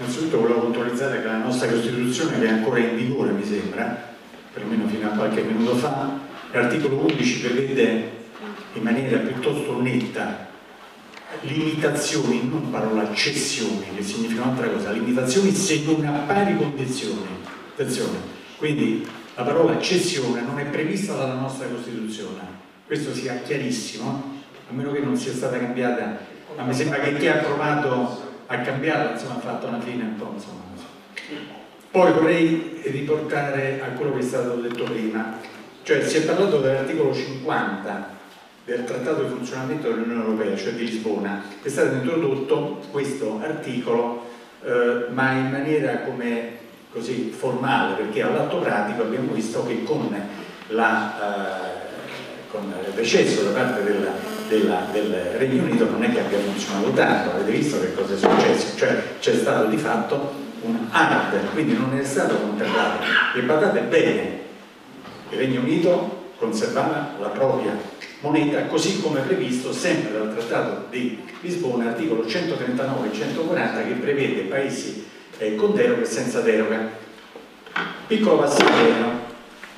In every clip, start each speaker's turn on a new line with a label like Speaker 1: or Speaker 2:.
Speaker 1: Innanzitutto volevo puntualizzare che la nostra Costituzione, che è ancora in vigore, mi sembra, perlomeno fino a qualche minuto fa, l'articolo 11 prevede in maniera piuttosto netta limitazioni, non parola cessioni, che significa un'altra cosa, limitazioni se non a pari condizioni. Attenzione, quindi la parola cessione non è prevista dalla nostra Costituzione, questo sia chiarissimo, a meno che non sia stata cambiata, ma mi sembra che chi ha provato a cambiarla insomma, ha fatto una fine un po' insomma. Poi vorrei riportare a quello che è stato detto prima, cioè si è parlato dell'articolo 50 del Trattato di funzionamento dell'Unione Europea, cioè di Lisbona, è stato introdotto questo articolo eh, ma in maniera come così formale, perché all'atto pratico abbiamo visto che con, la, eh, con il decesso da parte della, della, del Regno Unito non è che abbia funzionato tanto, avete visto che cosa è successo, cioè c'è stato di fatto un hard, quindi non è stato contemplato. E badate bene, il Regno Unito conservava la propria moneta così come previsto sempre dal Trattato di Lisbona, articolo 139 e 140 che prevede paesi eh, con deroga e senza deroga. Piccolo passaggio,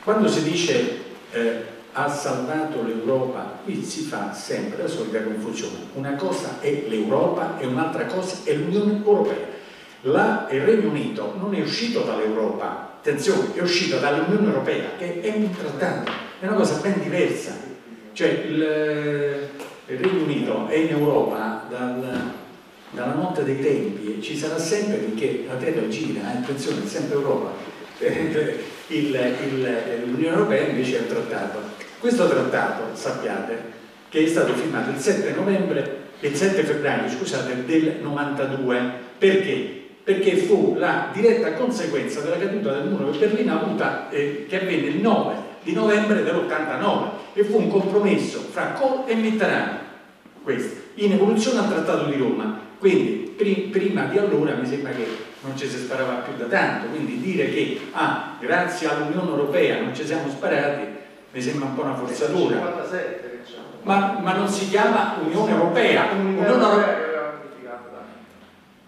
Speaker 1: quando si dice eh, ha salvato l'Europa, qui si fa sempre la solita confusione. Una cosa è l'Europa e un'altra cosa è l'Unione Europea. La, il Regno Unito non è uscito dall'Europa, attenzione, è uscito dall'Unione Europea, che è un trattato, è una cosa ben diversa. Cioè il, il Regno Unito è in Europa dal, dalla notte dei tempi e ci sarà sempre perché la Terra gira, eh, attenzione, è sempre Europa. L'Unione Europea invece è un trattato. Questo trattato, sappiate, che è stato firmato il 7 novembre, il 7 febbraio, scusate, del 92. Perché? Perché fu la diretta conseguenza della caduta del muro di Berlino avuta, eh, che avvenne il 9 di novembre dell'89 e fu un compromesso fra Kohl e Mitterrand, questo, in evoluzione al Trattato di Roma. Quindi pri prima di allora mi sembra che non ci si sparava più da tanto, quindi dire che ah, grazie all'Unione Europea non ci siamo sparati mi sembra un po' una forzatura.
Speaker 2: Diciamo.
Speaker 1: Ma, ma non si chiama Unione Europea, Unione Europea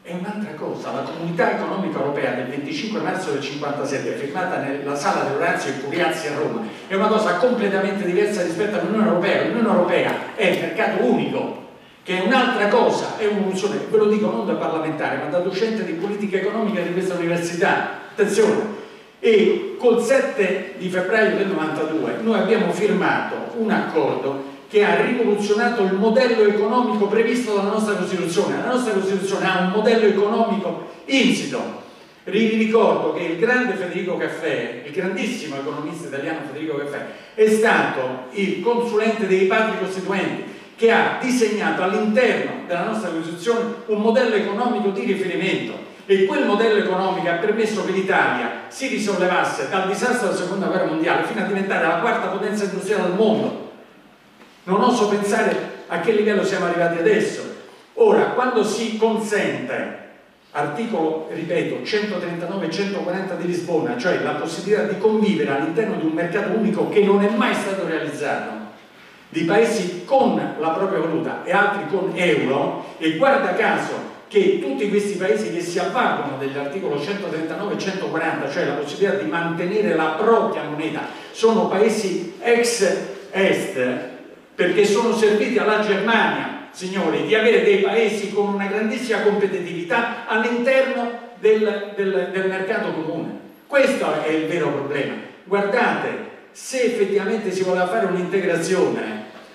Speaker 1: è un'altra cosa, la comunità economica europea del 25 marzo del 57 firmata nella sala dell'Orazio e Curiazzi a Roma è una cosa completamente diversa rispetto all'Unione Europea. l'Unione Europea è il mercato unico che è un'altra cosa, è un'evoluzione ve lo dico non da parlamentare ma da docente di politica economica di questa università attenzione e col 7 di febbraio del 92 noi abbiamo firmato un accordo che ha rivoluzionato il modello economico previsto dalla nostra Costituzione. La nostra Costituzione ha un modello economico insito. Vi ricordo che il grande Federico Caffè, il grandissimo economista italiano Federico Caffè, è stato il consulente dei padri costituenti che ha disegnato all'interno della nostra Costituzione un modello economico di riferimento e quel modello economico ha permesso che l'Italia si risollevasse dal disastro della seconda guerra mondiale fino a diventare la quarta potenza industriale del mondo non oso pensare a che livello siamo arrivati adesso. Ora, quando si consente, articolo, ripeto, 139 e 140 di Lisbona, cioè la possibilità di convivere all'interno di un mercato unico che non è mai stato realizzato, di paesi con la propria valuta e altri con euro, e guarda caso che tutti questi paesi che si avvalgono dell'articolo 139 e 140, cioè la possibilità di mantenere la propria moneta, sono paesi ex est perché sono serviti alla Germania, signori, di avere dei paesi con una grandissima competitività all'interno del, del, del mercato comune. Questo è il vero problema. Guardate, se effettivamente si voleva fare un'integrazione,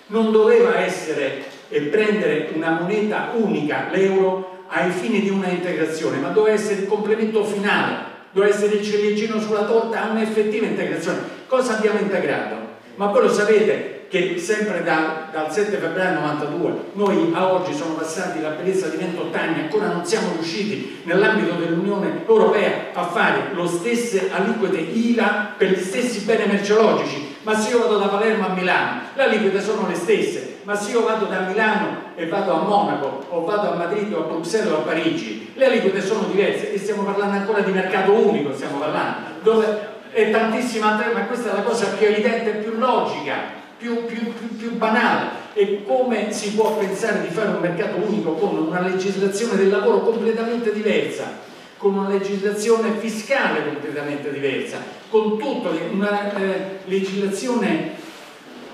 Speaker 1: non doveva essere e prendere una moneta unica, l'euro, ai fini di una integrazione, ma doveva essere il complemento finale, doveva essere il ciliegino sulla torta a un'effettiva integrazione. Cosa abbiamo integrato? Ma voi lo sapete, che sempre da, dal 7 febbraio 92 noi a oggi sono passati la bellezza di 28 anni ancora non siamo riusciti nell'ambito dell'Unione Europea a fare le stesse aliquote IVA per gli stessi beni merceologici ma se io vado da Palermo a Milano le aliquote sono le stesse. Ma se io vado da Milano e vado a Monaco o vado a Madrid o a Bruxelles o a Parigi le aliquote sono diverse. E stiamo parlando ancora di mercato unico stiamo parlando dove è tantissima altra ma questa è la cosa più evidente e più logica più, più, più, più banale. E come si può pensare di fare un mercato unico con una legislazione del lavoro completamente diversa con una legislazione fiscale completamente diversa, con tutta una eh, legislazione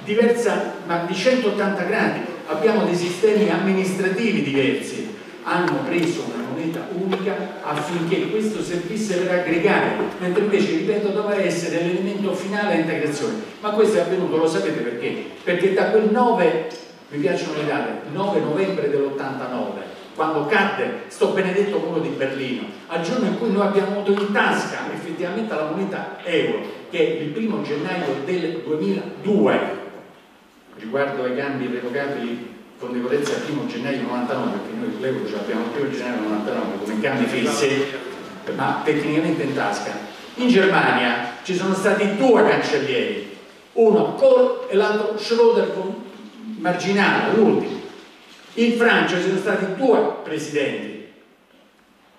Speaker 1: diversa ma di 180 gradi, abbiamo dei sistemi amministrativi diversi, hanno preso una moneta unica affinché questo servisse per aggregare, mentre invece, ripeto, doveva essere l'elemento finale integrazione. Ma questo è avvenuto, lo sapete perché? Perché da quel 9, mi piacciono le date, 9 novembre dell'89, quando cadde sto benedetto muro di Berlino, al giorno in cui noi abbiamo avuto in tasca effettivamente la moneta euro, che è il primo gennaio del 2002, riguardo ai cambi irrevocabili con decorrenza il primo gennaio 99, perché noi l'euro ce l'abbiamo il primo gennaio 99 come cambi fissi, ma tecnicamente in tasca. In Germania ci sono stati due cancellieri, uno Kohl e l'altro Schröder marginale, l'ultimo. In Francia ci sono stati due presidenti,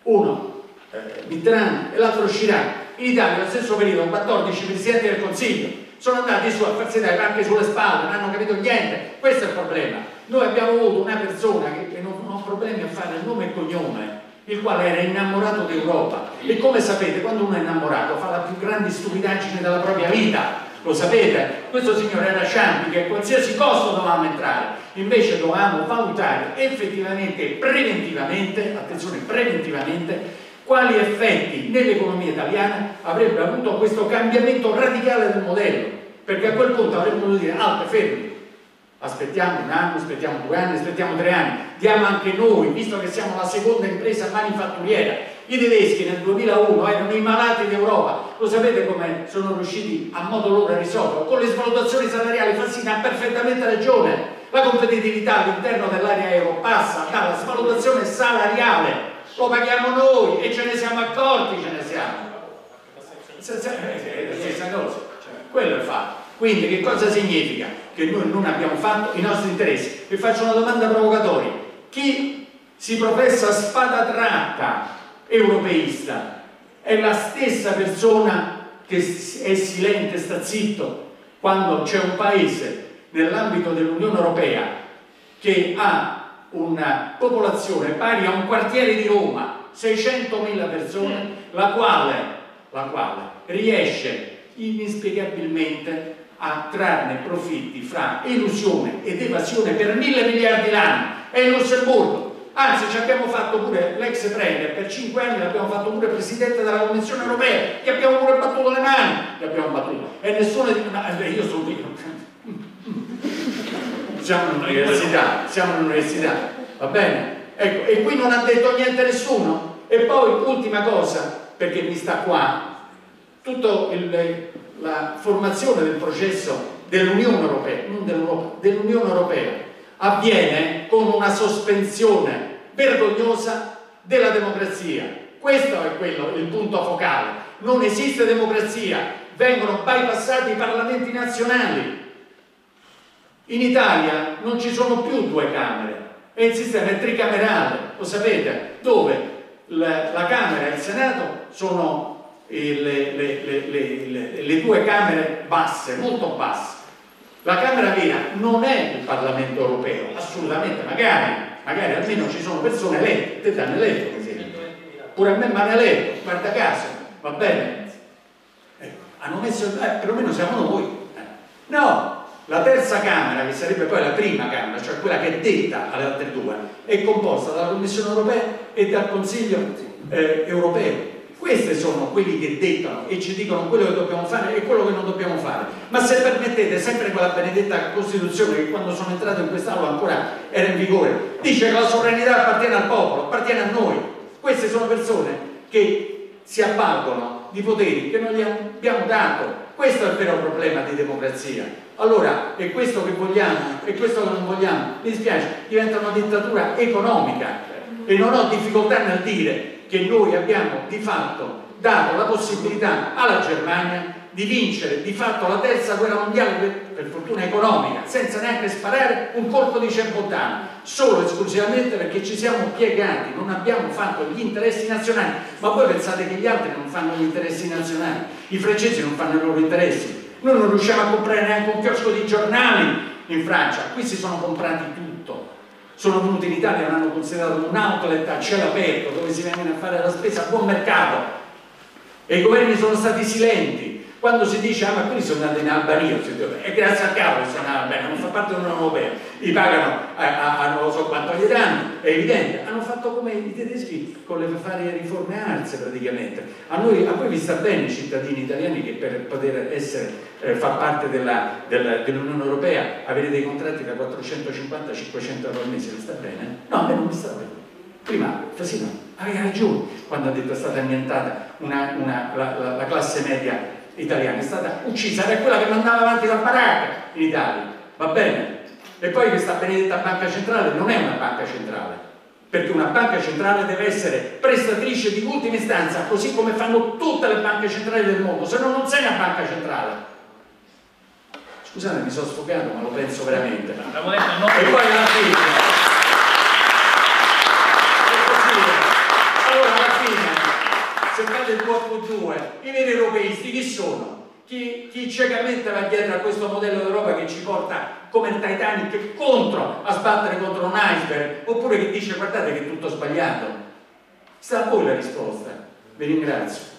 Speaker 1: uno eh, Mitterrand e l'altro Chirac. In Italia nello stesso periodo 14 presidenti del Consiglio sono andati su a farsi dare pacche sulle spalle, non hanno capito niente, questo è il problema noi abbiamo avuto una persona che, che non, non ha problemi a fare il nome e cognome, il quale era innamorato d'Europa. E come sapete, quando uno è innamorato fa la più grande stupidaggine della propria vita. Lo sapete? Questo signore era Ciampi che a qualsiasi costo dovevamo entrare. Invece dovevamo valutare effettivamente, preventivamente, attenzione, preventivamente, quali effetti nell'economia italiana avrebbe avuto questo cambiamento radicale del modello. Perché a quel punto avremmo dovuto dire, altre fermi, aspettiamo un anno, aspettiamo due anni, aspettiamo tre anni, diamo anche noi, visto che siamo la seconda impresa manifatturiera. I tedeschi nel 2001 erano i malati d'Europa, lo sapete come sono riusciti a modo loro a risolverlo? Con le svalutazioni salariali, Fassina ha perfettamente ragione, la competitività all'interno dell'area euro passa dalla svalutazione salariale, lo paghiamo noi e ce ne siamo accorti, ce ne siamo. È la stessa cosa, quello è fatto. Quindi che cosa significa? Che noi non abbiamo fatto i nostri interessi. Vi faccio una domanda provocatoria. Chi si professa spada tratta europeista. È la stessa persona che è silente, sta zitto, quando c'è un paese nell'ambito dell'Unione Europea che ha una popolazione pari a un quartiere di Roma, 600.000 persone, la quale, la quale riesce inspiegabilmente a trarne profitti fra illusione ed evasione per mille miliardi l'anno. È il Lussemburgo anzi ci abbiamo fatto pure l'ex premier per cinque anni l'abbiamo fatto pure presidente della Commissione Europea gli abbiamo pure battuto le mani gli abbiamo battuto. E nessuno di eh, io sono lì siamo in università siamo in università va bene? Ecco e qui non ha detto niente nessuno. E poi ultima cosa perché mi sta qua tutto il la formazione del processo dell'Unione Europea, non dell'Europa, dell'Unione Europea, avviene con una sospensione vergognosa della democrazia. Questo è quello, il punto focale. Non esiste democrazia, vengono bypassati i parlamenti nazionali. In Italia non ci sono più due camere, è il sistema tricamerale, lo sapete, dove la, la Camera e il Senato sono le, le, le, le, due camere basse, molto basse. La Camera vera non è il Parlamento europeo, assolutamente, magari, magari almeno ci sono persone elette, te ti eletto, pure a me hanno eletto, guarda caso, va bene? Eh, hanno messo, eh, perlomeno siamo noi. Eh. No, la terza Camera, che sarebbe poi la prima Camera, cioè quella che detta alle altre due, è composta dalla Commissione europea e dal Consiglio eh, europeo questi sono quelli che dettano e ci dicono quello che dobbiamo fare e quello che non dobbiamo fare. Ma se permettete, sempre quella benedetta Costituzione che quando sono entrato in quest'aula ancora era in vigore, dice che la sovranità appartiene al popolo, appartiene a noi. Queste sono persone che si avvalgono di poteri che non gli abbiamo dato. Questo è il vero problema di democrazia. Allora, è questo che vogliamo, è questo che non vogliamo. Mi dispiace, diventa una dittatura economica e non ho difficoltà nel dire che noi abbiamo di fatto dato la possibilità alla Germania di vincere di fatto la terza guerra mondiale per, fortuna economica senza neanche sparare un colpo di cerbottano solo e esclusivamente perché ci siamo piegati non abbiamo fatto gli interessi nazionali. Ma voi pensate che gli altri non fanno gli interessi nazionali? I francesi non fanno i loro interessi. Noi non riusciamo a comprare neanche un chiosco di giornali in Francia. Qui si sono comprati tutto sono venuti in Italia e l'hanno considerato un outlet a cielo aperto dove si vengono a fare la spesa a buon mercato. E i governi sono stati silenti. Quando si dice ah ma quelli sono andati in Albania è grazie al cavolo sono in Albania non fa parte dell'Unione Europea li pagano a, a, a, non so quanto gli danno è evidente. Hanno fatto come i tedeschi con le varie riforme arse praticamente a, noi, a voi vi sta bene i cittadini italiani che per poter essere eh, far parte dell'Unione dell Europea avere dei contratti da 450-500 euro al mese vi sta bene? no a me non mi sta bene prima Fasino aveva ragione quando ha detto è stata annientata una, una, la, la, la classe media italiana è stata uccisa è quella che mandava avanti la baracca in Italia, va bene? E poi questa benedetta banca centrale non è una banca centrale, perché una banca centrale deve essere prestatrice di ultima istanza, così come fanno tutte le banche centrali del mondo, se no non sei una banca centrale. Scusate, mi sono sfocato, ma lo penso veramente. E poi alla fine se fate il 2 più 2, i veri europeisti chi sono? Chi, chi, ciecamente va dietro a questo modello d'Europa che ci porta come il Titanic contro, a sbattere contro un iceberg, oppure che dice guardate che è tutto sbagliato. Sta a voi la risposta. Vi ringrazio.